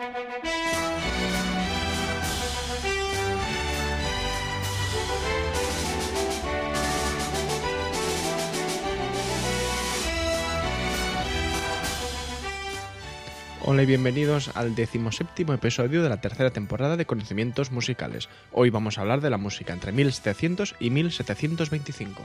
Hola y bienvenidos al decimoséptimo episodio de la tercera temporada de Conocimientos Musicales. Hoy vamos a hablar de la música entre 1700 y 1725.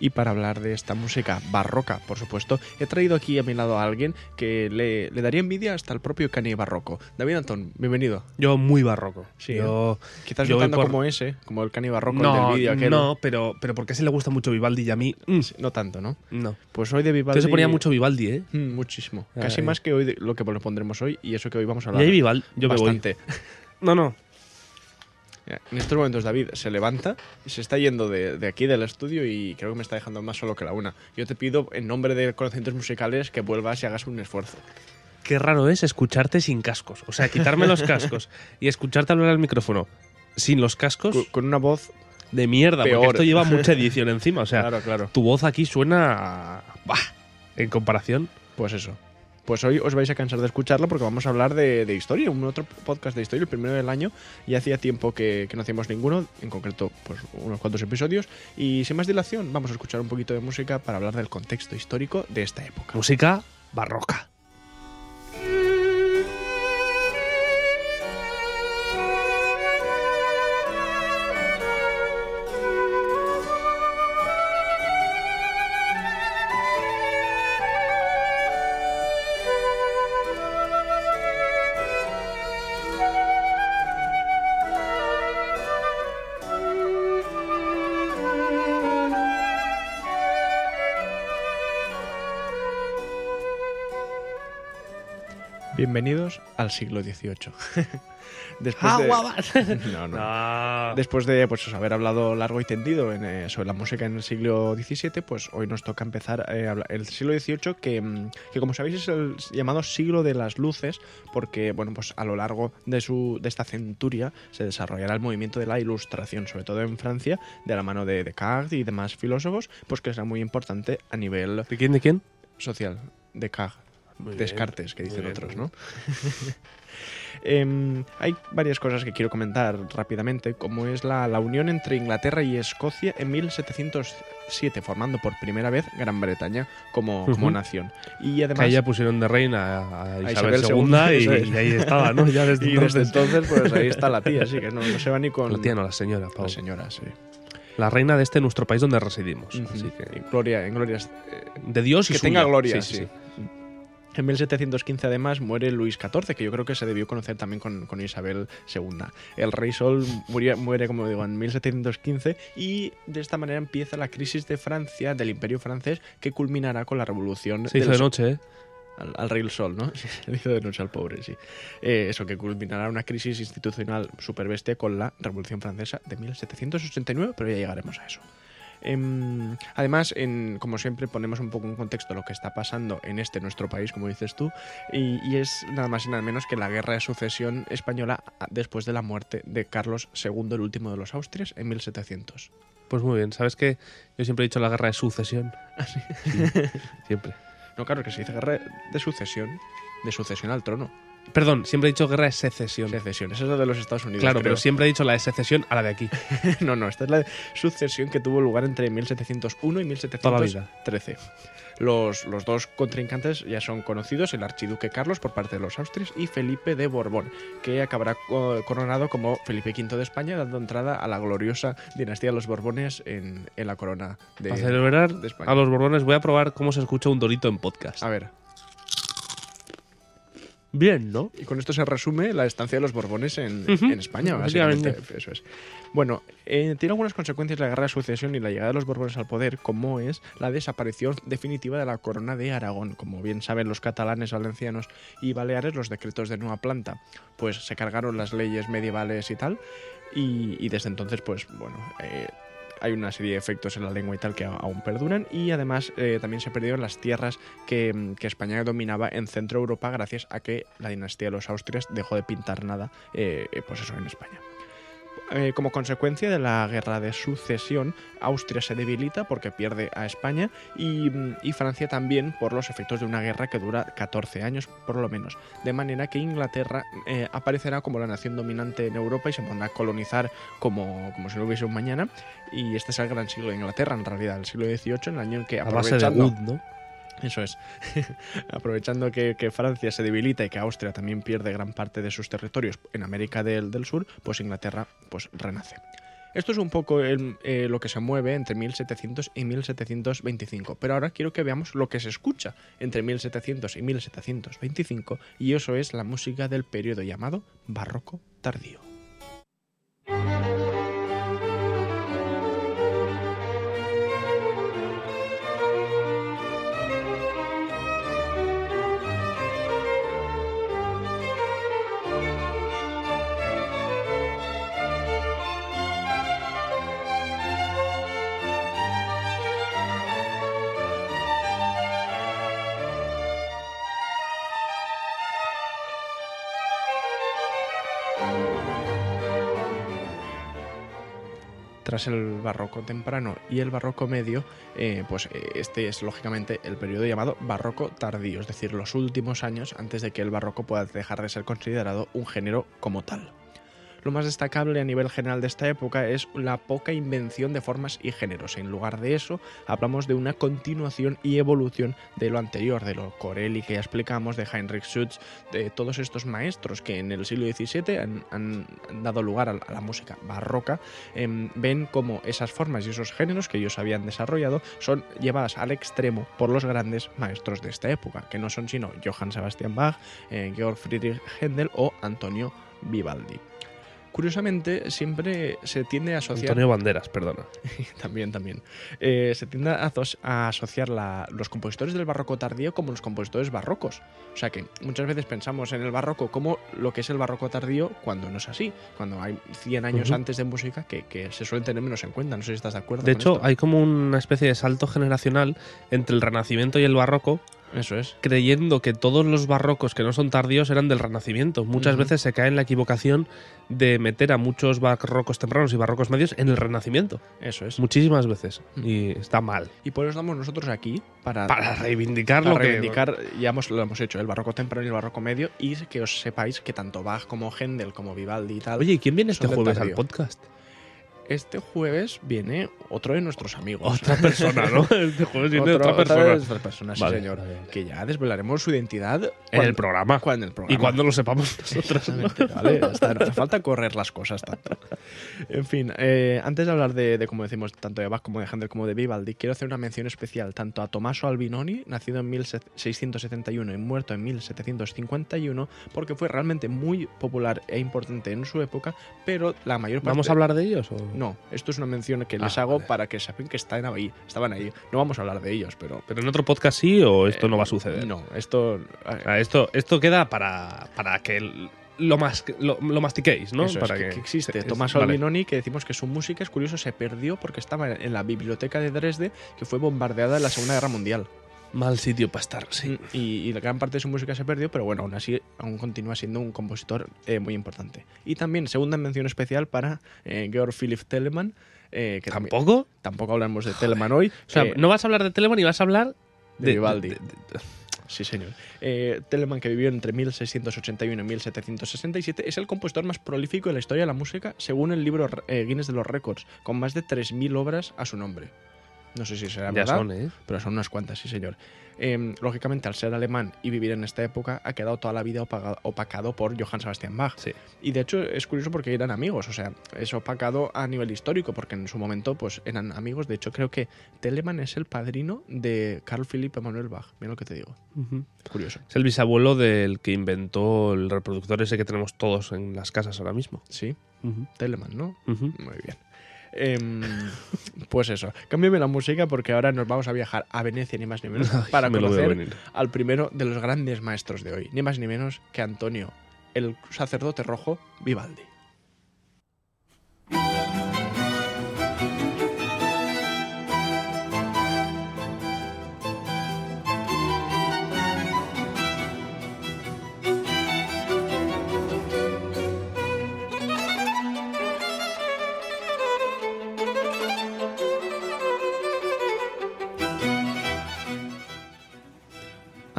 Y para hablar de esta música barroca, por supuesto, he traído aquí a mi lado a alguien que le, le daría envidia hasta el propio Cani barroco. David Antón, bienvenido. Yo muy barroco. Sí, yo, Quizás yo tanto por- como ese, como el Cani barroco no, del vídeo aquel. no, pero, pero porque a ese le gusta mucho Vivaldi y a mí. mm, No tanto, ¿no? no. Pues hoy de Vivaldi... Entonces se ponía mucho Vivaldi, ¿eh? Mm, muchísimo. Casi Ay. más que hoy de- lo que le pondremos hoy y eso que hoy vamos a Y hablar. ahí Vivaldi, yo me voy. Bastante. No, no. En estos momentos David se levanta se está yendo de, de aquí del estudio y creo que me está dejando más solo que la una. Yo te pido en nombre de conocimientos musicales que vuelvas y hagas un esfuerzo. Qué raro es escucharte sin cascos. O sea, quitarme los cascos y escucharte hablar al micrófono sin los cascos Con, con una voz... de mierda, peor. porque esto lleva mucha edición encima. O sea, claro, claro. tu voz aquí suena. Bah, en comparación. Pues eso. Pues hoy os vais a cansar de escucharlo porque vamos a hablar de, de historia, un otro podcast de historia, el primero del año. Y hacía tiempo que, que no hacíamos ninguno, en concreto pues unos cuantos episodios. Y sin más dilación, vamos a escuchar un poquito de música para hablar del contexto histórico de esta época. Música barroca. Bienvenidos al siglo XVIII. Después de... No, no. No. Después de pues, haber hablado largo y tendido en, eh, sobre la música en el siglo XVII, pues hoy nos toca empezar eh, a hablar- el siglo XVIII, que, mm, que como sabéis es el llamado siglo de las luces, porque bueno, pues a lo largo de, su, de esta centuria se desarrollará el movimiento de la ilustración, sobre todo en Francia, de la mano de Descartes y demás filósofos, pues que será muy importante a nivel ¿De quién? ¿De quién? social. Descartes. Muy bien, Descartes, que dicen bien, otros, ¿no? Em, hay varias cosas que quiero comentar rápidamente, como es la, la unión entre Inglaterra y Escocia en 1707, formando por primera vez Gran Bretaña como, nación. Y Que además... ahí ya pusieron de reina a, a Isabel Isabel, II, II, y, ahí estaba, ¿no? Ya desde y desde entonces. pues ahí está la tía, así que no, no se va ni con La tía no, la señora, Pau. la señora, sí. La reina de este nuestro país donde residimos. Ujú. Así que. En gloria, en glorias De Dios y que suya. tenga gloria, sí. sí, sí. En 1715 además muere Luis XIV, que yo creo que se debió conocer también con, con Isabel II. El rey Sol muere, muere, como digo, en 1715 y de esta manera empieza la crisis de Francia, del imperio francés, que culminará con la revolución Se hizo de noche, ¿eh? al, al rey Sol, ¿no? Se hizo de noche al pobre, sí. Eh, eso, que culminará una crisis institucional super bestia con la revolución francesa de 1789, pero ya llegaremos a eso. Em, además, en, como siempre, ponemos un poco en contexto lo que está pasando en este nuestro país, como dices tú, y, y es nada más y nada menos que la guerra de sucesión española a- después de la muerte de Carlos II, el último de los Austrias, en 1700. Pues muy bien. ¿Sabes qué? Yo siempre he dicho la guerra de sucesión. Sí, siempre. No, claro, que se dice guerra de sucesión, de sucesión al trono. Perdón, siempre he dicho guerra de secesión. Secesión, esa es la de los Estados Unidos. Claro, creo. pero siempre he dicho la de secesión a la de aquí. No, no, esta es la sucesión que tuvo lugar entre 1701 y 1713. Los, los dos contrincantes ya son conocidos, el archiduque Carlos por parte de los Austrias y Felipe de Borbón, que acabará co- coronado como Felipe V de España, dando entrada a la gloriosa dinastía de los Borbones en, en la corona de, Para celebrar de España. a los borbones voy a probar cómo se escucha un dorito en podcast. A ver, Bien, ¿no? Y con esto se resume la estancia de los Borbones en, España, básicamente. Eso es. Bueno, eh, tiene algunas consecuencias la guerra de sucesión y la llegada de los Borbones al poder, como es la desaparición definitiva de la corona de Aragón. Como bien saben los catalanes, valencianos y baleares, los decretos de nueva planta, pues se cargaron las leyes medievales y tal. Y, y desde entonces, pues bueno, eh, hay una serie de efectos en la lengua y tal que aún perduran y además eh, también se perdieron las tierras que, mm, que España dominaba en Centro Europa gracias a que la dinastía de los Austrias dejó de pintar nada, eh, pues eso, en España. Eh, como consecuencia de la guerra de sucesión, Austria se debilita porque pierde a España y, mm, y Francia también por los efectos de una guerra que dura 14 años por lo menos. De manera que Inglaterra eh, aparecerá como la nación dominante en Europa y se pondrá a colonizar como, como si no hubiese un mañana. Y este es el gran siglo de Inglaterra, en realidad, el siglo XVIII, en el año en que A base de aprovechando, wood, ¿no? Eso es. Aprovechando que, Francia se debilita y que Austria también pierde gran parte de sus territorios en América del, Sur, pues Inglaterra pues renace. Esto es un poco eh, lo que se mueve entre 1700 y 1725, pero ahora quiero que veamos lo que se escucha entre 1700 y 1725 y eso es la música del periodo llamado barroco tardío. Tras el barroco temprano y el barroco medio, eh, pues eh, este es lógicamente el periodo llamado barroco tardío, es decir, los últimos años antes de que el barroco pueda dejar de ser considerado un género como tal. Lo más destacable a nivel general de esta época es la poca invención de formas y géneros. En lugar de eso, hablamos de una continuación y evolución de lo anterior, de lo Corelli que ya explicamos, de Heinrich Schütz, de todos estos maestros que en el siglo XVII han, dado lugar a la- a la música barroca, em, ven como esas formas y esos géneros que ellos habían desarrollado son llevadas al extremo por los grandes maestros de esta época, que no son sino Johann Sebastian Bach, eh, Georg Friedrich Händel o Antonio Vivaldi. Curiosamente, siempre se tiende a asociar Antonio Banderas, perdona. también, también. Eh, se tiende a, asociar la- los compositores del barroco tardío como los compositores barrocos. O sea que muchas veces pensamos en el barroco como lo que es el barroco tardío cuando no es así. Cuando hay 100 años antes de música que, que se suelen tener menos en cuenta. No sé si estás de acuerdo. De con hecho, esto. hay como una especie de salto generacional entre el Renacimiento y el Barroco, Eso es. creyendo que todos los barrocos que no son tardíos eran del Renacimiento. Muchas veces se cae en la equivocación de meter a muchos barrocos tempranos y barrocos medios en el Renacimiento. Eso es. Muchísimas veces. Y está mal. Y por eso estamos nosotros aquí para, Para reivindicar para lo que. reivindicar, ya hemos, lo hemos hecho, el barroco temprano y el barroco medio, y que os sepáis que tanto Bach como Händel como Vivaldi y tal. Oye, ¿y quién viene este jueves al podcast? Este jueves viene otro de nuestros amigos. Otra persona, ¿no? Este jueves viene Otro- otra persona. de nuestras personas, sí, Vale, señor. Que ya desvelaremos su identidad En cuando- el programa. cuando en el programa. Y cuando lo sepamos nosotros. ¿no? Hace falta correr las cosas tanto. En fin, eh, antes de hablar de, de, como decimos, tanto de Bach como de Handel como de Vivaldi, quiero hacer una mención especial tanto a Tommaso Albinoni, nacido en 1671 y muerto en 1751, porque fue realmente muy popular e importante en su época, pero la mayor parte... ¿Vamos a hablar de ellos? O? No, esto es una mención que les Ah, hago vale. para que sepan que están ahí, estaban ahí. No vamos a hablar de ellos, pero... ¿Pero en otro podcast sí o esto eh, no va a suceder? No, esto... Ah, esto, esto queda para, para que el- lo, mas, lo, lo mastiquéis, ¿no? Eso es, para que, que existe. es- Tomás vale. Albinoni, que decimos que su música es curioso, se perdió porque estaba en la biblioteca de Dresde, que fue bombardeada en la Segunda Guerra Mundial. Mal sitio para estar, sí. Y, y la gran parte de su música se perdió, pero bueno, aún así aún continúa siendo un compositor eh, muy importante. Y también, segunda mención especial para eh, Georg Philipp Telemann. eh, que también- ¿Tampoco? tampoco hablamos de Telemann hoy. O sea, eh, no vas a hablar de Telemann y vas a hablar de Vivaldi. de- de- Sí, señor. Eh, Telemann, que vivió entre 1681 y 1767, es el compositor más prolífico de la historia de la música, según el libro eh, Guinness de los Récords, con más de 3.000 obras a su nombre. No sé si será Ya verdad, son, ¿eh? pero son unas cuantas, sí señor. Eh, lógicamente, al ser alemán y vivir en esta época, ha quedado toda la vida opaga- opacado por Johann Sebastian Bach. Sí. Y de hecho es curioso porque eran amigos, o sea, es opacado a nivel histórico, porque en su momento pues eran amigos. De hecho, creo que Telemann es el padrino de Carl Philipp Emanuel Bach. Mira lo que te digo. Curioso. Es el bisabuelo del que inventó el reproductor ese que tenemos todos en las casas ahora mismo. Sí, Ujú. Telemann, ¿no? Muy bien. Em, pues eso, cámbiame la música porque ahora nos vamos a viajar a Venecia, ni más ni menos, para Me conocer al primero de los grandes maestros de hoy, ni más ni menos que Antonio, el sacerdote rojo Vivaldi.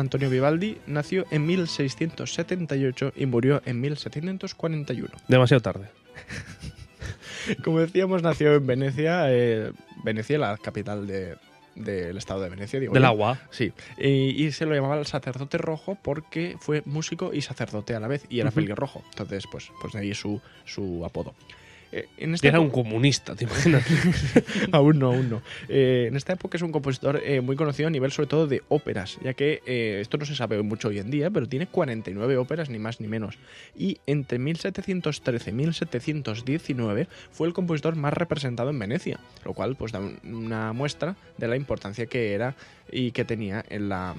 Antonio Vivaldi nació en 1678 y murió en 1741. Demasiado tarde. Como decíamos, nació en Venecia, eh, Venecia, la capital de- del estado de Venecia, digo Del yo. agua. Sí, y, y se lo llamaba el sacerdote rojo porque fue músico y sacerdote a la vez, y era Ujú. pelirrojo. Entonces, pues, pues de ahí su, su apodo. Eh, en esta era un comunista, ¿te imaginas? aún no, aún no. Eh, en esta época es un compositor eh, muy conocido a nivel sobre todo de óperas, ya que eh, esto no se sabe mucho hoy en día, pero tiene 49 óperas, ni más ni menos. Y entre 1713 y 1719 fue el compositor más representado en Venecia, lo cual pues da un- una muestra de la importancia que era y que tenía en la...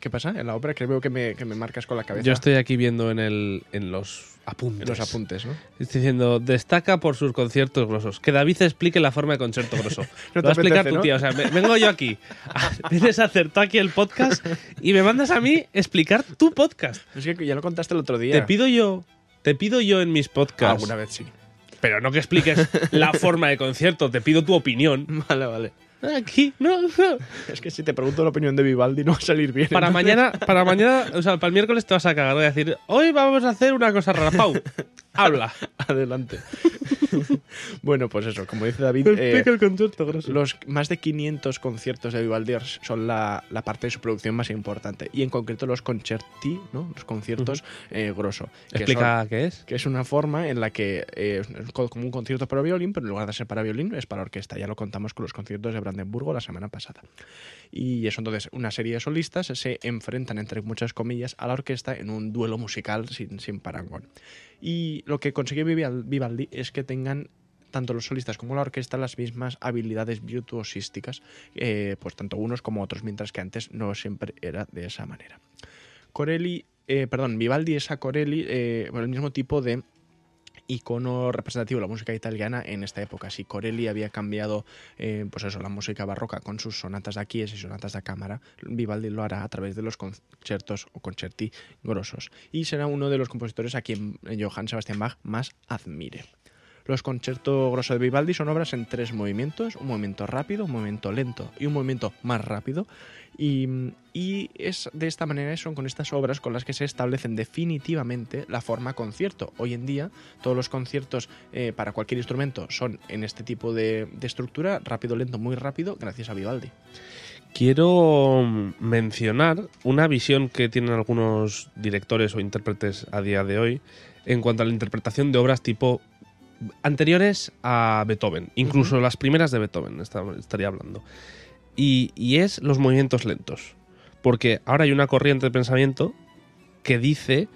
¿Qué pasa? En la ópera que veo que me, que me marcas con la cabeza. Yo estoy aquí viendo en, el, en los apuntes. los apuntes, ¿no? Estoy diciendo, destaca por sus conciertos grosos. Que David explique la forma de concierto grosso. No Lo va a explicar apetece, tu ¿no? tía. O sea, me- vengo yo aquí. Vienes a hacer tú aquí el podcast y me mandas a mí explicar tu podcast. Es que ya lo contaste el otro día. Te pido yo, te pido yo en mis podcasts. Alguna vez sí. Pero no que expliques la forma de concierto, te pido tu opinión. Vale, vale. Aquí, no, no. Es que si te pregunto la opinión de Vivaldi no va a salir bien. Para Entonces- mañana, para mañana, o sea, para el miércoles te vas a cagar. Voy a decir, hoy vamos a hacer una cosa rara. Pau, habla. Adelante. bueno, pues eso, como dice David, eh, Explica el concierto grosso. los más de 500 conciertos de Vivaldi son la, la parte de su producción más importante. Y en concreto los concerti, ¿no? Los conciertos eh, grosso. que Explica son- qué es. que es una forma en la que eh, es co- como un concierto para violín, pero en lugar de ser para violín es para orquesta. Ya lo contamos con los conciertos de Brandenburgo la semana pasada. Y eso entonces, una serie de solistas se enfrentan, entre muchas comillas, a la orquesta en un duelo musical sin, sin parangón. Y lo que consiguió Vival- Vivaldi es que tengan tanto los solistas como la orquesta las mismas habilidades virtuosísticas, eh, pues tanto unos como otros, mientras que antes no siempre era de esa manera. Corelli, eh, perdón, Vivaldi es a Corelli eh, el mismo tipo de icono representativo de la música italiana en esta época. Si Corelli había cambiado, eh, pues eso, la música barroca con sus sonatas da chiesa y sonatas da cámara, Vivaldi lo hará a través de los conciertos o concerti grosos. Y será uno de los compositores a quien Johann Sebastian Bach más admire. Los conciertos grosso de Vivaldi son obras en tres movimientos, un movimiento rápido, un movimiento lento y un movimiento más rápido. Y, es de esta manera, son con estas obras con las que se establecen definitivamente la forma concierto. Hoy en día todos los conciertos eh, para cualquier instrumento son en este tipo de, estructura, rápido, lento, muy rápido, gracias a Vivaldi. Quiero mencionar una visión que tienen algunos directores o intérpretes a día de hoy en cuanto a la interpretación de obras tipo anteriores a Beethoven, incluso las primeras de Beethoven, esta- estaría hablando. Y, y es los movimientos lentos. Porque ahora hay una corriente de pensamiento que dice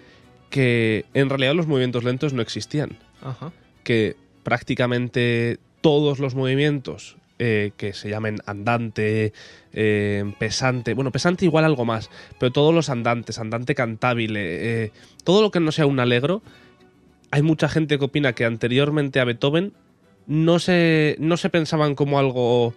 que en realidad los movimientos lentos no existían Ajá. que prácticamente todos los movimientos eh, que se llamen andante, eh, pesante, bueno, pesante igual algo más, pero todos los andantes, andante cantable, eh, todo lo que no sea un alegro, hay mucha gente que opina que anteriormente a Beethoven no se, no se pensaban como algo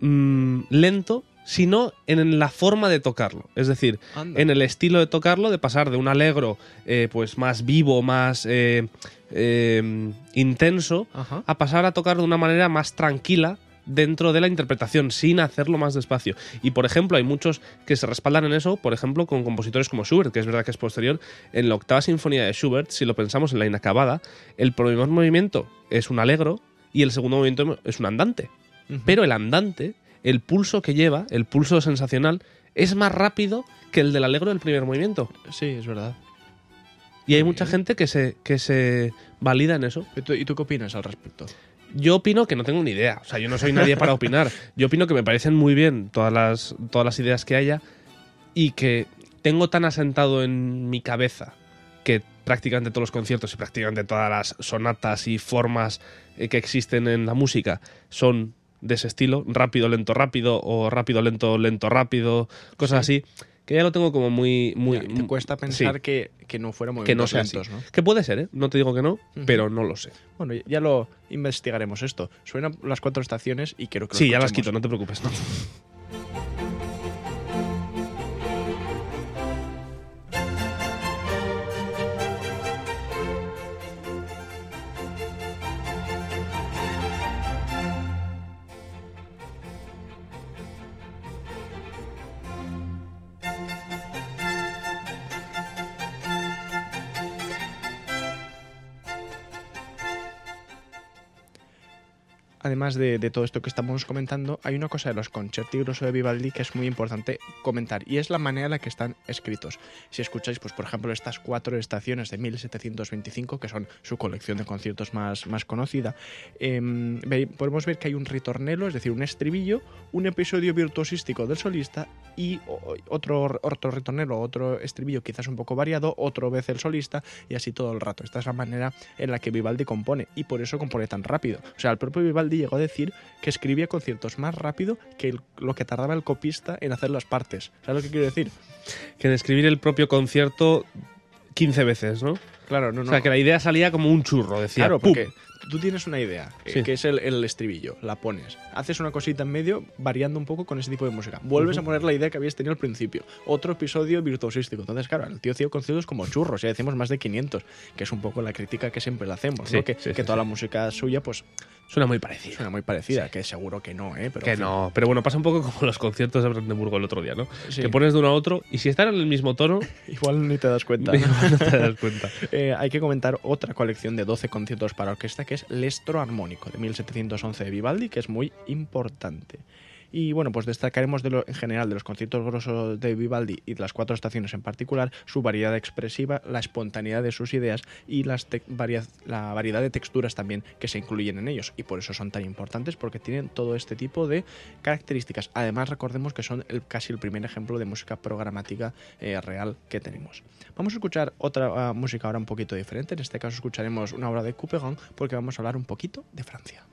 mm, lento, sino en la forma de tocarlo. Es decir, Anda. en el estilo de tocarlo, de pasar de un alegro eh, pues más vivo, más eh, eh, intenso, Ajá. a pasar a tocar de una manera más tranquila dentro de la interpretación, sin hacerlo más despacio. Y por ejemplo, hay muchos que se respaldan en eso, por ejemplo, con compositores como Schubert, que es verdad que es posterior. En la octava sinfonía de Schubert, si lo pensamos en la inacabada, el primer movimiento es un alegro y el segundo movimiento es un andante. Pero el andante, el pulso que lleva, el pulso sensacional, es más rápido que el del alegro del primer movimiento. Sí, es verdad. Y hay mucha gente que se, que se valida en eso. ¿Y tú, y tú qué opinas al respecto? Yo opino que no tengo ni idea. O sea, yo no soy nadie para opinar. Yo opino que me parecen muy bien todas las, todas las ideas que haya y que tengo tan asentado en mi cabeza que prácticamente todos los conciertos y prácticamente todas las sonatas y formas eh, que existen en la música son de ese estilo, rápido, lento, rápido, o rápido, lento, lento, rápido, cosas así, que ya lo tengo como muy... muy Ya, te cuesta pensar sí, que, que no fuera que no sea así. Que puede ser, ¿eh? No te digo que no, pero no lo sé. Bueno, ya lo investigaremos esto. Suenan las cuatro estaciones y quiero que lo Sí, ya las quito, no te preocupes. ¿no? Además de, todo esto que estamos comentando, hay una cosa de los concerti grosso de Vivaldi que es muy importante comentar y es la manera en la que están escritos. Si escucháis, pues por ejemplo, estas cuatro estaciones de 1725, que son su colección de conciertos más, más conocida, em, podemos ver que hay un ritornello, es decir, un estribillo, un episodio virtuosístico del solista y otro, otro ritornello, otro estribillo quizás un poco variado, otro vez el solista y así todo el rato. Esta es la manera en la que Vivaldi compone y por eso compone tan rápido. O sea, el propio Vivaldi llegó a decir que escribía conciertos más rápido que el- lo que tardaba el copista en hacer las partes. ¿Sabes lo que quiero decir? que en escribir el propio concierto 15 veces, ¿no? Claro, no, no. O sea, que la idea salía como un churro, decía. Claro, porque tú tienes una idea, Sí. que es el, el estribillo, la pones, haces una cosita en medio variando un poco con ese tipo de música, vuelves a poner la idea que habías tenido al principio, otro episodio virtuosístico. Entonces, claro, el tío hacía conciertos como churros, ya decimos más de 500, que es un poco la crítica que siempre le hacemos, Sí, ¿no? que, sí, que sí, toda la música suya, pues Suena muy parecido. suena muy parecida, que seguro que no, ¿eh? Pero, Que no, pero bueno, pasa un poco como los conciertos de Brandenburgo el otro día, ¿no? Que pones de uno a otro y si están en el mismo tono, Igual ni te das cuenta. igual no te das cuenta. Eh, hay que comentar otra colección de 12 conciertos para orquesta que es Lestro Armónico de 1711 de Vivaldi, que es muy importante. Y bueno, pues destacaremos de lo, en general de los conciertos grosos de Vivaldi y de las cuatro estaciones en particular su variedad expresiva, la espontaneidad de sus ideas y las la variedad de texturas también que se incluyen en ellos. Y por eso son tan importantes porque tienen todo este tipo de características. Además, recordemos que son casi el primer ejemplo de música programática eh, real que tenemos. Vamos a escuchar otra ah, música ahora un poquito diferente. En este caso escucharemos una obra de Couperin porque vamos a hablar un poquito de Francia.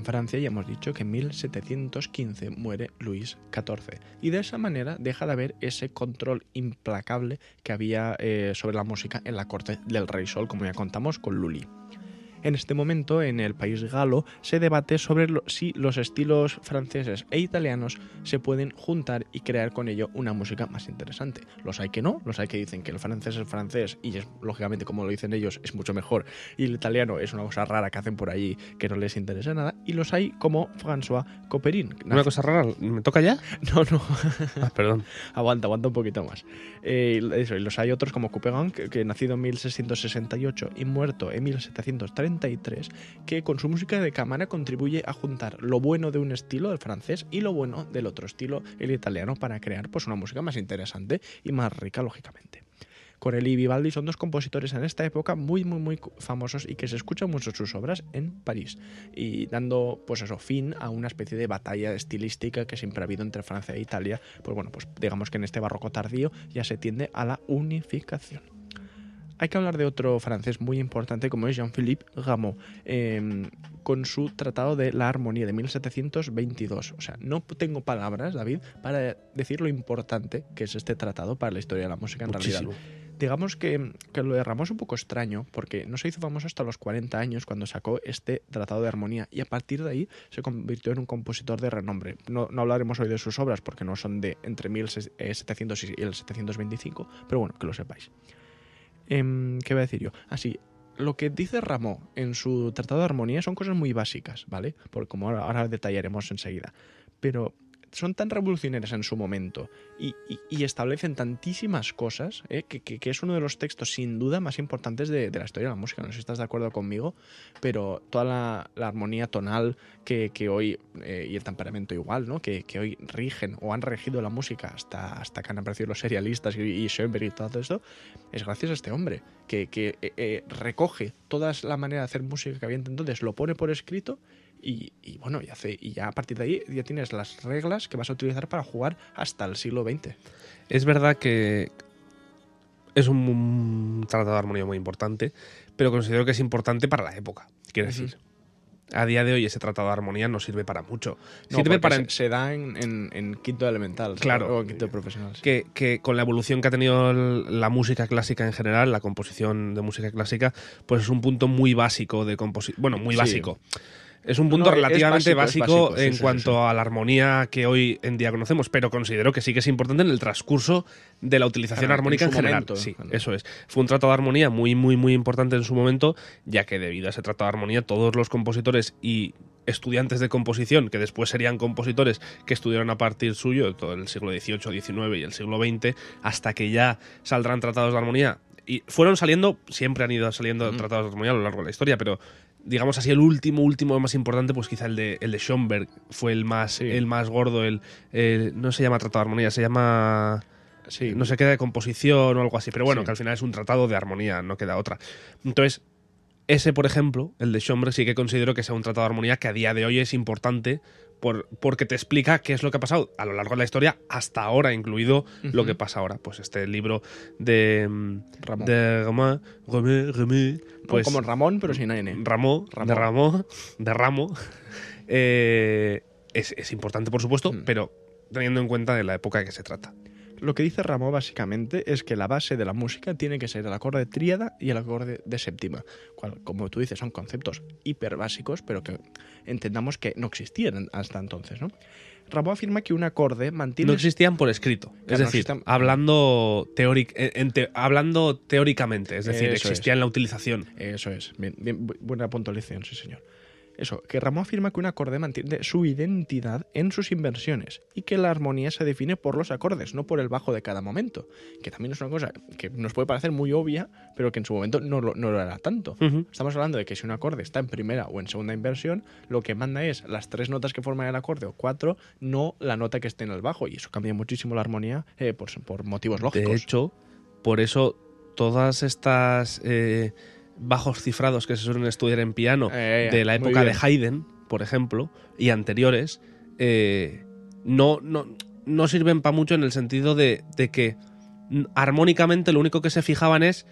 En Francia ya hemos dicho que en 1715 muere Luis XIV y de esa manera deja de haber ese control implacable que había eh, sobre la música en la corte del rey Sol, como ya contamos con Lully. En este momento, en el país galo, se debate sobre lo- si los estilos franceses e italianos se pueden juntar y crear con ello una música más interesante. Los hay que no, los hay que dicen que el francés es francés y es, lógicamente, como lo dicen ellos, es mucho mejor, y el italiano es una cosa rara que hacen por ahí que no les interesa nada, y los hay como François Couperin. Una cosa rara, ¿me toca ya? No, no. Ah, perdón. Aguanta, aguanta un poquito más. Eh, y eso, y los hay otros como Couperin, que, que nacido en 1668 y muerto en 1733, que con su música de cámara contribuye a juntar lo bueno de un estilo, el francés, y lo bueno del otro estilo, el italiano, para crear pues, una música más interesante y más rica, lógicamente. Corelli y Vivaldi son dos compositores en esta época muy, muy, muy famosos y que se escuchan mucho sus obras en París y dando, pues eso, fin a una especie de batalla estilística que siempre ha habido entre Francia e Italia. Pues bueno, pues digamos que en este barroco tardío ya se tiende a la unificación. Hay que hablar de otro francés muy importante como es Jean-Philippe Rameau, eh, con su Tratado de la Armonía de 1722. O sea, no tengo palabras, David, para decir lo importante que es este tratado para la historia de la música en realidad. Muchísimo. Digamos que, que lo de Ramón es un poco extraño, porque no se hizo famoso hasta los 40 años cuando sacó este Tratado de Armonía, y a partir de ahí se convirtió en un compositor de renombre. No, no hablaremos hoy de sus obras, porque no son de entre 1700 y el 725, pero bueno, que lo sepáis. Em, ¿Qué voy a decir yo? Así, lo que dice Ramón en su Tratado de Armonía son cosas muy básicas, ¿vale? Porque como ahora detallaremos enseguida. Pero son tan revolucionarias en su momento y, establecen tantísimas cosas ¿eh? que, es uno de los textos sin duda más importantes de, la historia de la música. No sé si estás de acuerdo conmigo, pero toda la, armonía tonal que, hoy, eh, y el temperamento igual, ¿no? que, hoy rigen o han regido la música hasta, hasta que han aparecido los serialistas y, y Schoenberg y todo esto, es gracias a este hombre que, que, eh, eh, recoge toda la manera de hacer música que había entonces, lo pone por escrito y, y bueno, y, hace, y ya a partir de ahí ya tienes las reglas que vas a utilizar para jugar hasta el siglo XX. Es verdad que es un, tratado de armonía muy importante, pero considero que es importante para la época. Quiero decir, a día de hoy ese tratado de armonía no sirve para mucho. No, sirve para se, se da en, en- en quinto elemental. ¿sabes? Claro. O en quinto profesional. sí. que, que con la evolución que ha tenido la música clásica en general, la composición de música clásica, pues es un punto muy básico de composición. Bueno, muy Sí. Es un punto No, relativamente básico, básico, básico, sí, en sí, sí, cuanto sí. a la armonía que hoy en día conocemos, pero considero que sí que es importante en el transcurso de la utilización Claro, en armónica en, su general. momento, sí, cuando- eso es. Fue un tratado de armonía muy, muy, muy importante en su momento, ya que debido a ese tratado de armonía, todos los compositores y estudiantes de composición, que después serían compositores que estudiaron a partir suyo, todo el siglo XVIII, XIX y el siglo XX, hasta que ya saldrán tratados de armonía. Y fueron saliendo, siempre han ido saliendo Ujú. tratados de armonía a lo largo de la historia, pero digamos así, el último, último más importante, pues quizá el de, el de Schoenberg fue el más, Sí. el más gordo. El, el- no se llama tratado de armonía, se llama Sí, no se queda de composición o algo así, pero bueno, Sí. que al final es un tratado de armonía, no queda otra. Entonces, ese, por ejemplo, el de Schoenberg, sí que considero que sea un tratado de armonía que a día de hoy es importante por, porque te explica qué es lo que ha pasado a lo largo de la historia, hasta ahora, incluido lo que pasa ahora. Pues este libro de mm, Ramón. de Ramón, Ramón, Ramón, pues, como Ramón, pero sin N. Ramón, Ramón. de Ramón, de Ramo, eh, es, es importante, por supuesto, Mm. pero teniendo en cuenta de la época que se trata. Lo que dice Ramón básicamente es que la base de la música tiene que ser el acorde tríada y el acorde de séptima. Cual, como tú dices, son conceptos hiper básicos, pero que entendamos que no existían hasta entonces, ¿no? Ramón afirma que un acorde mantiene... No existían por escrito. Es no decir, hablando, teóric- en- en te- hablando teóricamente, es decir, Eso existía es. en la utilización. Eso es, bien, bien, bu- buena puntualización, sí señor. Eso, que Ramón afirma que un acorde mantiene su identidad en sus inversiones y que la armonía se define por los acordes, no por el bajo de cada momento. Que también es una cosa que nos puede parecer muy obvia, pero que en su momento no lo, no lo era tanto. Estamos hablando de que si un acorde está en primera o en segunda inversión, lo que manda es las tres notas que forman el acorde o cuatro, no la nota que esté en el bajo. Y eso cambia muchísimo la armonía eh, por, por motivos lógicos. De hecho, por eso todas estas eh, bajos cifrados que se suelen estudiar en piano Eh, de la época de. Haydn, por ejemplo, y anteriores, eh, no, no, no sirven para mucho en el sentido de, de que armónicamente lo único que se fijaban es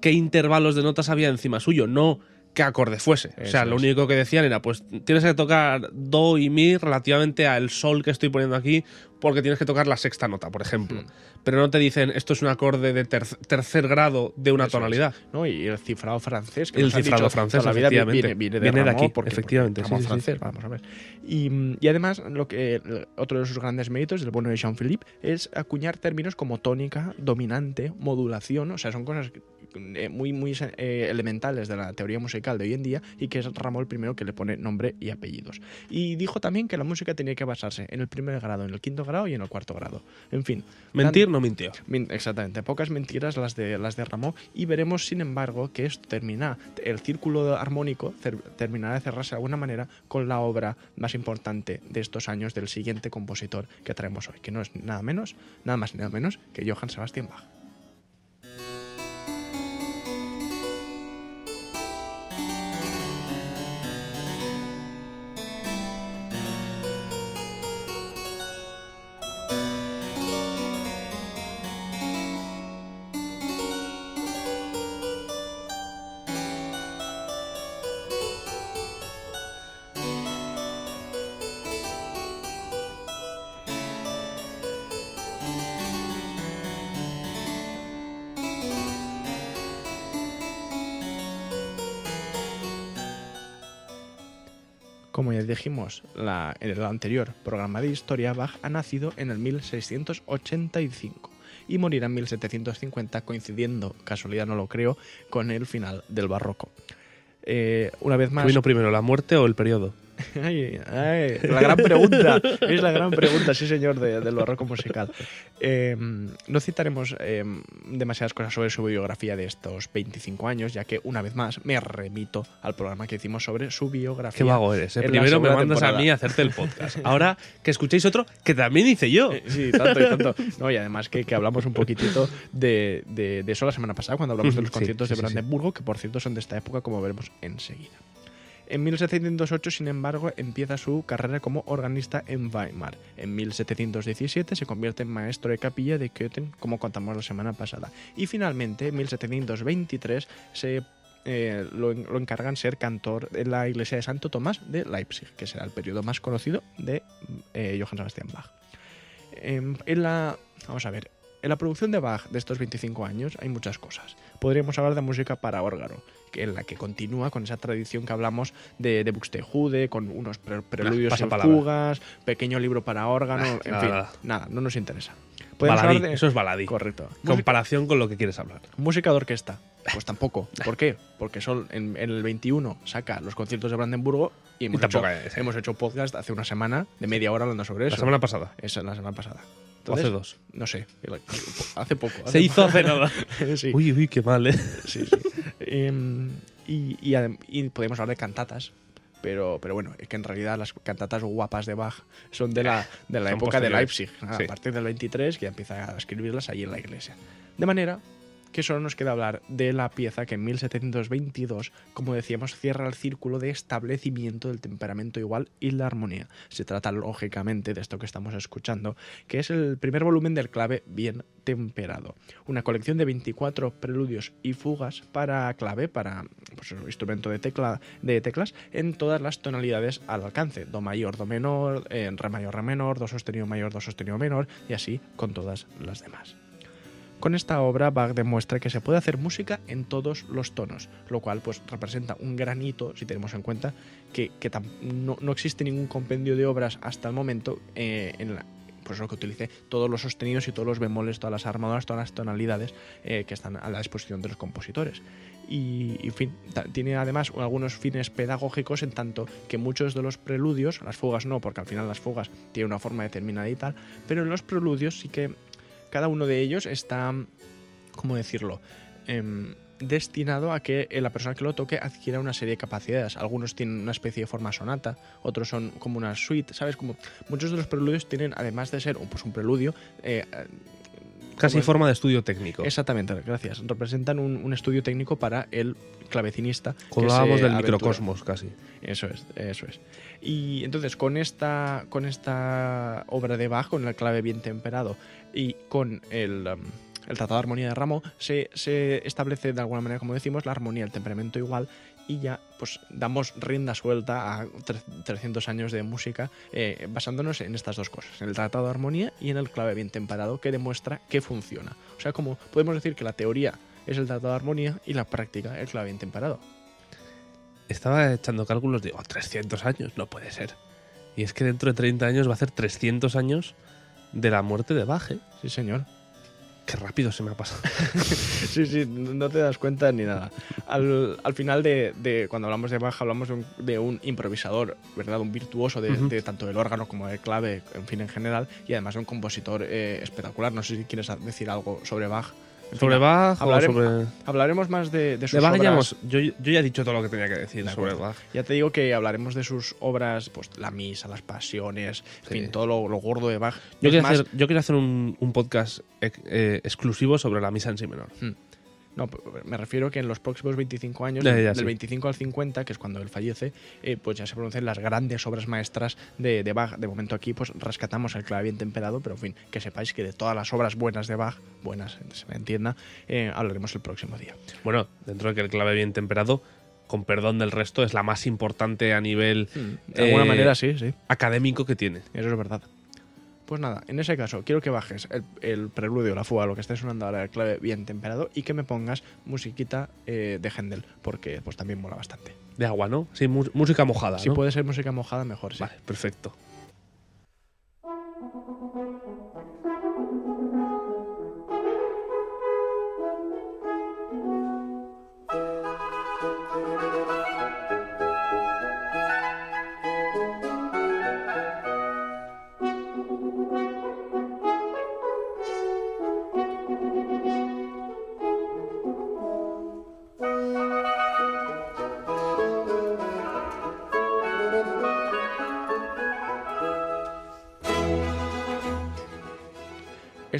qué intervalos de notas había encima suyo, no qué acorde fuese. o sea, lo único que decían era, pues tienes que tocar do y mi relativamente al sol que estoy poniendo aquí, porque tienes que tocar la sexta nota, por ejemplo. Mm. Pero no te dicen, esto es un acorde de ter- tercer grado de una Eso es. tonalidad. ¿no? Y el cifrado francés. Que El cifrado dicho francés, la vida efectivamente. Viene, viene de, Viene de aquí, porque- efectivamente, porque sí, sí. francés, vamos a ver. Y, y además, lo que, otro de sus grandes méritos, del bueno de Jean-Philippe, es acuñar términos como tónica, dominante, modulación. O sea, son cosas eh, muy, muy eh, elementales de la teoría musical de hoy en día y que es Ramón el primero que le pone nombre y apellidos. Y dijo también que la música tenía que basarse en el primer grado, en el quinto grado y en el cuarto grado. En fin. Mentir no mintió. Min- Exactamente, pocas mentiras las de las de Ramón y veremos sin embargo que esto termina el círculo armónico terminará de cerrarse de alguna manera con la obra más importante de estos años del siguiente compositor que traemos hoy, que no es nada menos, nada más y nada menos que Johann Sebastian Bach. Como ya dijimos la- en el anterior programa de historia, Bach ha nacido en el 1685 y morirá en 1750, coincidiendo, casualidad no lo creo, con el final del barroco. Eh, una vez ¿Qué más, vino primero, la muerte o el periodo? Ay, ay, la gran pregunta, es la gran pregunta, sí señor, de- del barroco musical. Eh, no citaremos eh, demasiadas cosas sobre su biografía de estos 25 años, ya que una vez más me remito al programa que hicimos sobre su biografía. Qué vago eres. ¿eh? Primero me mandas a mí a hacerte el podcast. Ahora que escuchéis otro que también hice yo. Eh, Sí, tanto y tanto. No, y además que, que hablamos un poquitito de, de- de eso la semana pasada, cuando hablamos de los conciertos de sí, sí, sí. Brandenburgo, que por cierto son de esta época, como veremos enseguida. En 1708, sin embargo, empieza su carrera como organista en Weimar. En 1717 se convierte en maestro de capilla de Köthen, como contamos la semana pasada. Y finalmente, en 1723, se eh, lo, en- lo encargan ser cantor en la iglesia de Santo Tomás de Leipzig, que será el periodo más conocido de eh, Johann Sebastian Bach. Em, en la, vamos a ver, en la producción de Bach de estos 25 años hay muchas cosas. Podríamos hablar de música para órgano, que en la que continúa con esa tradición que hablamos de, de Buxtehude, con unos pre- preludios y pasapalabra. fugas, pequeño libro para órgano, Ah, en nada, fin, nada. nada, no nos interesa. Podemos Baladí, de- eso es baladí. Correcto. Comparación con lo que quieres hablar. música de orquesta, pues tampoco. ¿Por qué? Porque son, en, en el 21 saca los conciertos de Brandenburgo y hemos, Y hecho, es, ¿eh? hemos hecho podcast hace una semana de media hora hablando sobre eso. La semana pasada. Esa es la semana pasada. Hace dos. No sé, hace poco. Se hizo hace nada. sí, Uy, uy, qué mal, ¿eh? sí, sí. Em, y, y, podemos hablar de cantatas. Pero, pero bueno, es que en realidad las cantatas guapas de Bach son de la, de la Son época de. Leipzig. A partir del 23 que ya empieza a escribirlas ahí en la iglesia. De manera que solo nos queda hablar de la pieza que en 1722, como decíamos, cierra el círculo de establecimiento del temperamento igual y la armonía. Se trata lógicamente de esto que estamos escuchando, que es el primer volumen del clave bien temperado. Una colección de 24 preludios y fugas para clave, para pues, instrumento de, tecla, de teclas, en todas las tonalidades al alcance. Do mayor, do menor, eh, re mayor, re menor, do sostenido mayor, do sostenido menor, y así con todas las demás. Con esta obra Bach demuestra que se puede hacer música en todos los tonos, lo cual pues representa un gran hito si tenemos en cuenta que, no, existe ningún compendio de obras hasta el momento eh, en pues lo que utilice todos los sostenidos y todos los bemoles, todas las armaduras, todas las tonalidades eh, que están a la disposición de los compositores. Y, tiene además algunos fines pedagógicos en tanto que muchos de los preludios, las fugas no, porque al final las fugas tienen una forma determinada y tal, pero en los preludios sí que cada uno de ellos está, ¿cómo decirlo? Em, destinado a que eh, la persona que lo toque adquiera una serie de capacidades. Algunos tienen una especie de forma sonata, otros son como una suite, ¿sabes? Como muchos de los preludios tienen, además de ser un- pues, un preludio, eh, Casi como- forma de estudio técnico. Exactamente, gracias. Representan un, un estudio técnico para el clavecinista. hablábamos del aventura. microcosmos, casi. Eso es, eso es. Y entonces con esta, con esta obra de Bach, con el clave bien temperado y con el, um, el Tratado de Armonía de Rameau, se, establece de alguna manera, como decimos, la armonía, el temperamento igual y ya pues damos rienda suelta a tre- 300 años de música eh, basándonos en estas dos cosas, en el Tratado de Armonía y en el clave bien temperado que demuestra que funciona. O sea, como podemos decir que la teoría es el Tratado de Armonía y la práctica el clave bien temperado. Estaba echando cálculos oh, 300 años, no puede ser. Y es que dentro de 30 años va a ser 300 años de la muerte de Baje. Sí, señor. Qué rápido se me ha pasado. Sí, sí, no te das cuenta ni nada. Al, al final de, de- cuando hablamos de Bach, hablamos de un, de un improvisador, ¿verdad? Un virtuoso de tanto del órgano como del clave, en fin, en general, y además de un compositor eh, espectacular. No sé si quieres decir algo sobre Bach. ¿Sobre Bach o hablaremos- sobre...? Hablaremos más de, de sus De Bach ya, obras. yo, yo ya he dicho todo lo que tenía que decir De sobre. Bach. Ya te digo que hablaremos de sus obras, pues la misa, las pasiones, en Sí. fin, todo lo, lo gordo de Bach. Yo quiero, más, hacer, yo quiero hacer un, un podcast eh, exclusivo sobre la misa en si menor. No, me refiero que en los próximos 25 años, Ya, ya, del sí. 25 al 50, que es cuando él fallece, eh, pues ya se pronuncian las grandes obras maestras de, de Bach. De momento aquí pues rescatamos el clave bien temperado, pero en fin, que sepáis que de todas las obras buenas de Bach, buenas, se me entienda, eh, hablaremos el próximo día. Bueno, dentro de que el clave bien temperado, con perdón del resto, es la más importante a nivel De alguna Eh, manera sí, sí, académico que tiene. eso es verdad. Pues nada, en ese caso, quiero que bajes el, el preludio, la fuga, lo que esté sonando ahora, el clave bien temperado, y que me pongas musiquita eh, de Händel, porque pues también mola bastante. De agua, ¿no? Sí, música mojada, Si ¿no? puede ser música mojada, mejor, sí. Vale, perfecto.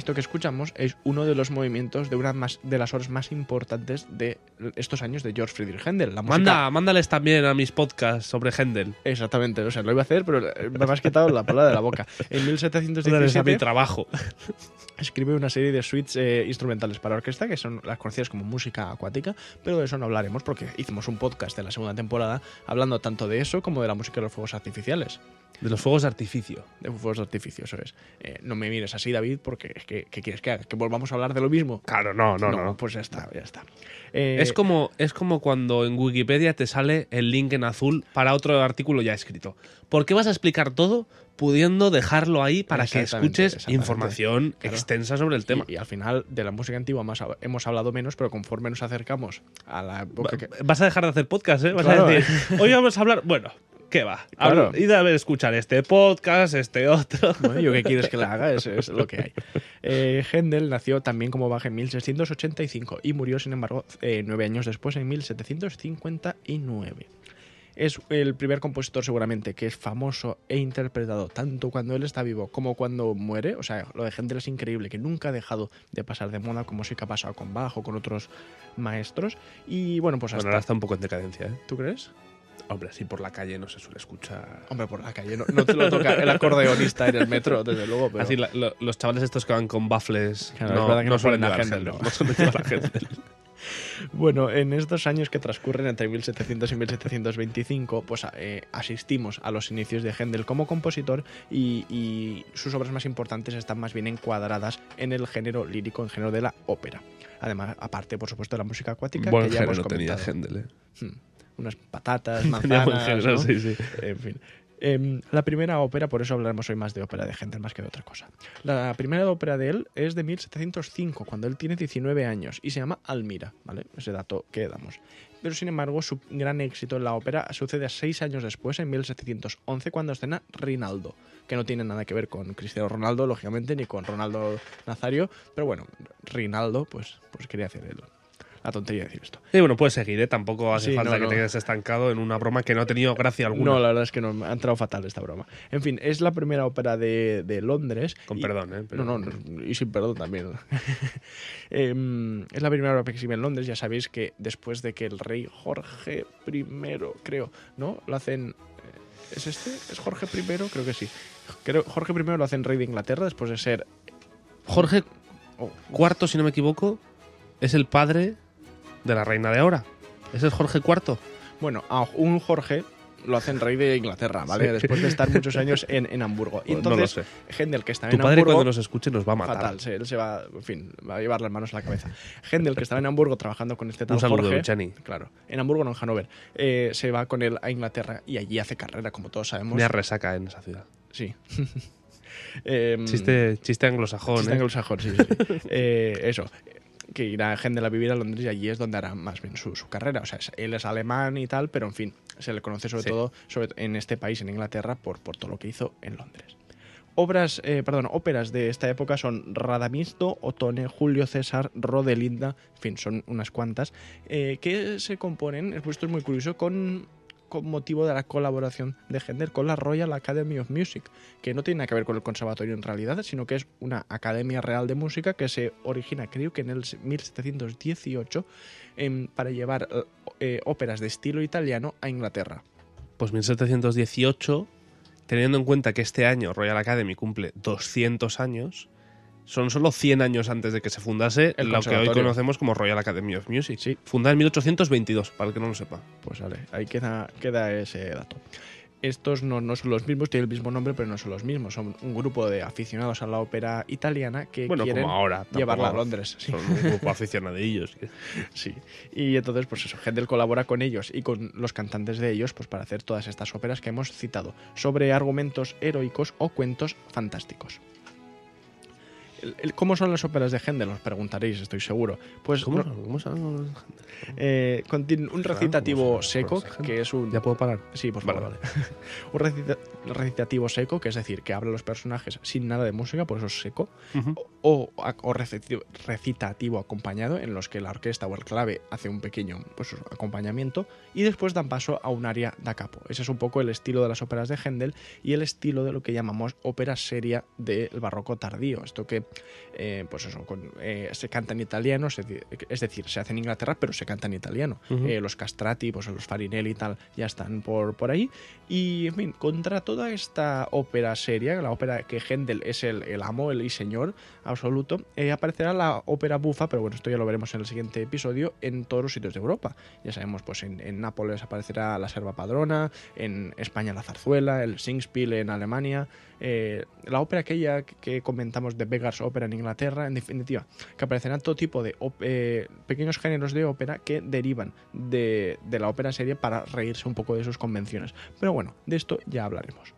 Esto que escuchamos es uno de los movimientos de una más, de las obras más importantes de estos años de George Friedrich Händel. La música Manda, mándales también a mis podcasts sobre Händel. Exactamente, o sea, lo iba a hacer, pero me has quitado la palabra de la boca. En Mándales a mi 1717 trabajo. escribe una serie de suites eh, instrumentales para orquesta que son las conocidas como música acuática, pero de eso no hablaremos porque hicimos un podcast de la segunda temporada hablando tanto de eso como de la música de los fuegos artificiales. De los fuegos de artificio. De fuegos de artificio, eso es. Eh, no me mires así, David, porque es que, ¿qué quieres que haga? ¿Que volvamos a hablar de lo mismo? Claro, no, no, no. pues ya está, ya está. Eh, Es como, es como cuando en Wikipedia te sale el link en azul para otro artículo ya escrito. ¿Por qué vas a explicar todo pudiendo dejarlo ahí para que escuches información Claro. extensa sobre el tema? Y, y al final de la música antigua más hemos hablado menos, pero conforme nos acercamos a la época que, Vas a dejar de hacer podcast, ¿eh? Vas Claro, a decir, hoy vamos a hablar. Bueno, ¿qué va? Claro. Id a ver, escuchar este podcast, este otro. Bueno, yo qué quieres que le haga, eso es lo que hay. Eh, Händel nació también como baja en 1685 y murió, sin embargo, eh, nueve años después, en 1759. Es el primer compositor seguramente que es famoso e interpretado tanto cuando él está vivo como cuando muere. O sea, lo de Händel es increíble, que nunca ha dejado de pasar de moda como sí que ha pasado con Bach o con otros maestros. Y bueno, pues hasta... Bueno, ahora está un poco en decadencia, ¿eh? ¿Tú crees? Hombre, así por la calle no se suele escuchar. Hombre, por la calle, no, no te lo toca el acordeonista en el metro, desde luego, pero... Así, la- lo- los chavales estos que van con baffles Claro, no, suelen llevar Händel, Händel, ¿no? no suelen llevar a Händel. Bueno, en estos años que transcurren entre 1700 y 1725, pues eh, asistimos a los inicios de Händel como compositor y, y sus obras más importantes están más bien encuadradas en el género lírico, en género de la ópera. Además, aparte, por supuesto, de la música acuática, Buen que ya hemos tenía. Händel, ¿eh? Hmm, Unas patatas, manzanas, ¿no? sí, sí. En fin. Em, la primera ópera, por eso hablaremos hoy más de ópera de Händel más que de otra cosa. La primera ópera de él es de 1705, cuando él tiene 19 años, y se llama Almira, ¿vale? Ese dato que damos. Pero sin embargo, su gran éxito en la ópera sucede seis años después, en 1711, cuando escena Rinaldo, que no tiene nada que ver con Cristiano Ronaldo, lógicamente, ni con Ronaldo Nazario, pero bueno, Rinaldo, pues, pues quería hacer el- la tontería de decir esto. Sí, bueno, puedes seguir, ¿eh? Tampoco hace Sí, falta no, que no. te quedes estancado en una broma que no ha tenido gracia alguna. No, la verdad es que no, me ha entrado fatal esta broma. En fin, es la primera ópera de, de Londres. Con y- perdón, ¿eh? Pero- No, no, y sin perdón también. Em, es la primera ópera que exhibe en Londres. Ya sabéis que después de que el rey Jorge I, creo, ¿no? Lo hacen... eh, ¿Es este? ¿Es Jorge I? Creo que sí. Creo, Jorge I lo hacen rey de Inglaterra después de ser... Jorge oh, IV, si no me equivoco, es el padre de la reina de ahora. Ese es Jorge IV. bueno, a un Jorge lo hacen rey de Inglaterra, ¿vale? Sí. Después de estar muchos años en, en Hamburgo. Y Pues no lo entonces, Händel, que estaba Tu en padre Hamburgo... cuando nos escuche nos va a matar. Fatal, sí, él se va, en fin, va a llevar las manos a la cabeza. Händel, que estaba en Hamburgo trabajando con este tal Un saludo, Jorge, Chani. claro, en Hamburgo no en Hannover, eh, se va con él a Inglaterra y allí hace carrera, como todos sabemos. Me resaca en esa ciudad. Sí. Em, Chiste, chiste anglosajón, chiste ¿eh? anglosajón, sí. Eh, eso, que irá Händel a vivir a Londres y allí es donde hará más bien su, su carrera. O sea, es- él es alemán y tal, pero en fin, se le conoce sobre Sí. todo sobre, en este país, en Inglaterra, por, por todo lo que hizo en Londres. Obras, eh, perdón, óperas de esta época son Radamisto, Otone, Julio César, Rodelinda, en fin, son unas cuantas, eh, que se componen, esto es muy curioso, con, con motivo de la colaboración de Händel con la Royal Academy of Music, que no tiene nada que ver con el conservatorio en realidad, sino que es una academia real de música que se origina, creo que en el 1718, em, para llevar eh, eh, óperas de estilo italiano a Inglaterra. Pues 1718, teniendo en cuenta que este año Royal Academy cumple 200 años, son solo 100 años antes de que se fundase El lo que hoy conocemos como Royal Academy of Music. Sí. Fundada en 1822, para el que no lo sepa. Pues vale, ahí queda, queda ese dato. estos no, no son los mismos, tienen el mismo nombre, pero no son los mismos. Son un grupo de aficionados a la ópera italiana que Bueno, quieren como ahora. tampoco llevarla a Londres. Sí. Son un grupo aficionadillos. Sí. Y entonces, pues eso, Händel colabora con ellos y con los cantantes de ellos pues para hacer todas estas óperas que hemos citado, sobre argumentos heroicos o cuentos fantásticos. El- el- ¿Cómo son las óperas de Händel? Os preguntaréis, estoy seguro. Pues ¿Cómo, no-? ¿Cómo son? eh, un recitativo ¿cómo son seco, que es un... ¿Ya puedo parar? Sí, por Vale, favor. un recita- recitativo seco, que es decir, que habla los personajes sin nada de música, por eso es seco, o, o recitativo, recitativo acompañado, en los que la orquesta o el clave hace un pequeño pues, acompañamiento, y después dan paso a un aria da capo. Ese es un poco el estilo de las óperas de Händel y el estilo de lo que llamamos ópera seria del barroco tardío. Esto que, eh, pues eso, con- eh, se canta en italiano, se es decir, se hace en Inglaterra, pero se canta en italiano. Eh, los castrati, pues los farinelli y tal, ya están por, por ahí. Y, en fin, contra toda esta ópera seria, la ópera que Händel es el, el amo, el y señor absoluto, aparecerá la ópera bufa, pero bueno, esto ya lo veremos en el siguiente episodio, en todos los sitios de Europa. Ya sabemos, pues en, en Nápoles aparecerá la Serva Padrona, en España la Zarzuela, el Singspiel en Alemania, eh, la ópera aquella que- comentamos de Beggars Opera en Inglaterra, en definitiva, que aparecerán todo tipo de eh, pequeños géneros de ópera que derivan de, la ópera seria para reírse un poco de sus convenciones. Pero bueno, de esto ya hablaremos.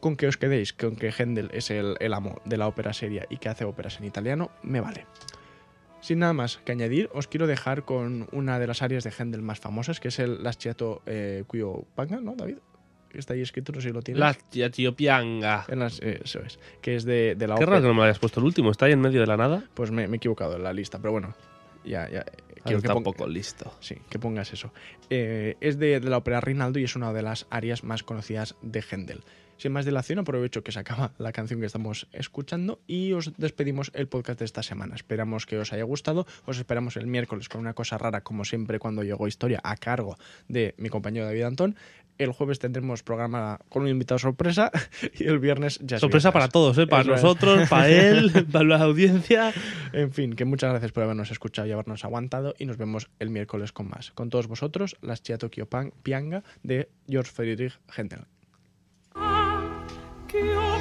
Con que os quedéis con que Händel es el, amo de la ópera seria y que hace óperas en italiano, me vale. Sin nada más que añadir, os quiero dejar con una de las áreas de Händel más famosas, que es el Lasciato eh, Quio Panga, ¿no, David? Está ahí escrito, no sé si lo tienes. La tía tío pianga. En las- eh, eso es. Que es de, de la Qué ópera. raro que no me hayas puesto el último. Está ahí en medio de la nada. Pues me, me he equivocado en la lista, pero bueno, ya, ya. Quiero Quiero que, tampoco listo. Sí, que pongas eso. Eh, es de, de la ópera Rinaldo y es una de las áreas más conocidas de Händel. Sin más dilación, aprovecho que se acaba la canción que estamos escuchando y os despedimos el podcast de esta semana. Esperamos que os haya gustado. Os esperamos el miércoles con una cosa rara, como siempre, cuando llegó historia a cargo de mi compañero David Antón. El jueves tendremos programa con un invitado sorpresa y el viernes ya es Sorpresa viernes. para todos, ¿eh? Para es. nosotros, para él, para la audiencia. En fin, que muchas gracias por habernos escuchado y habernos aguantado y nos vemos el miércoles con más. Con todos vosotros, las Chiato Kyopan Pianga de George Friedrich Händel. Che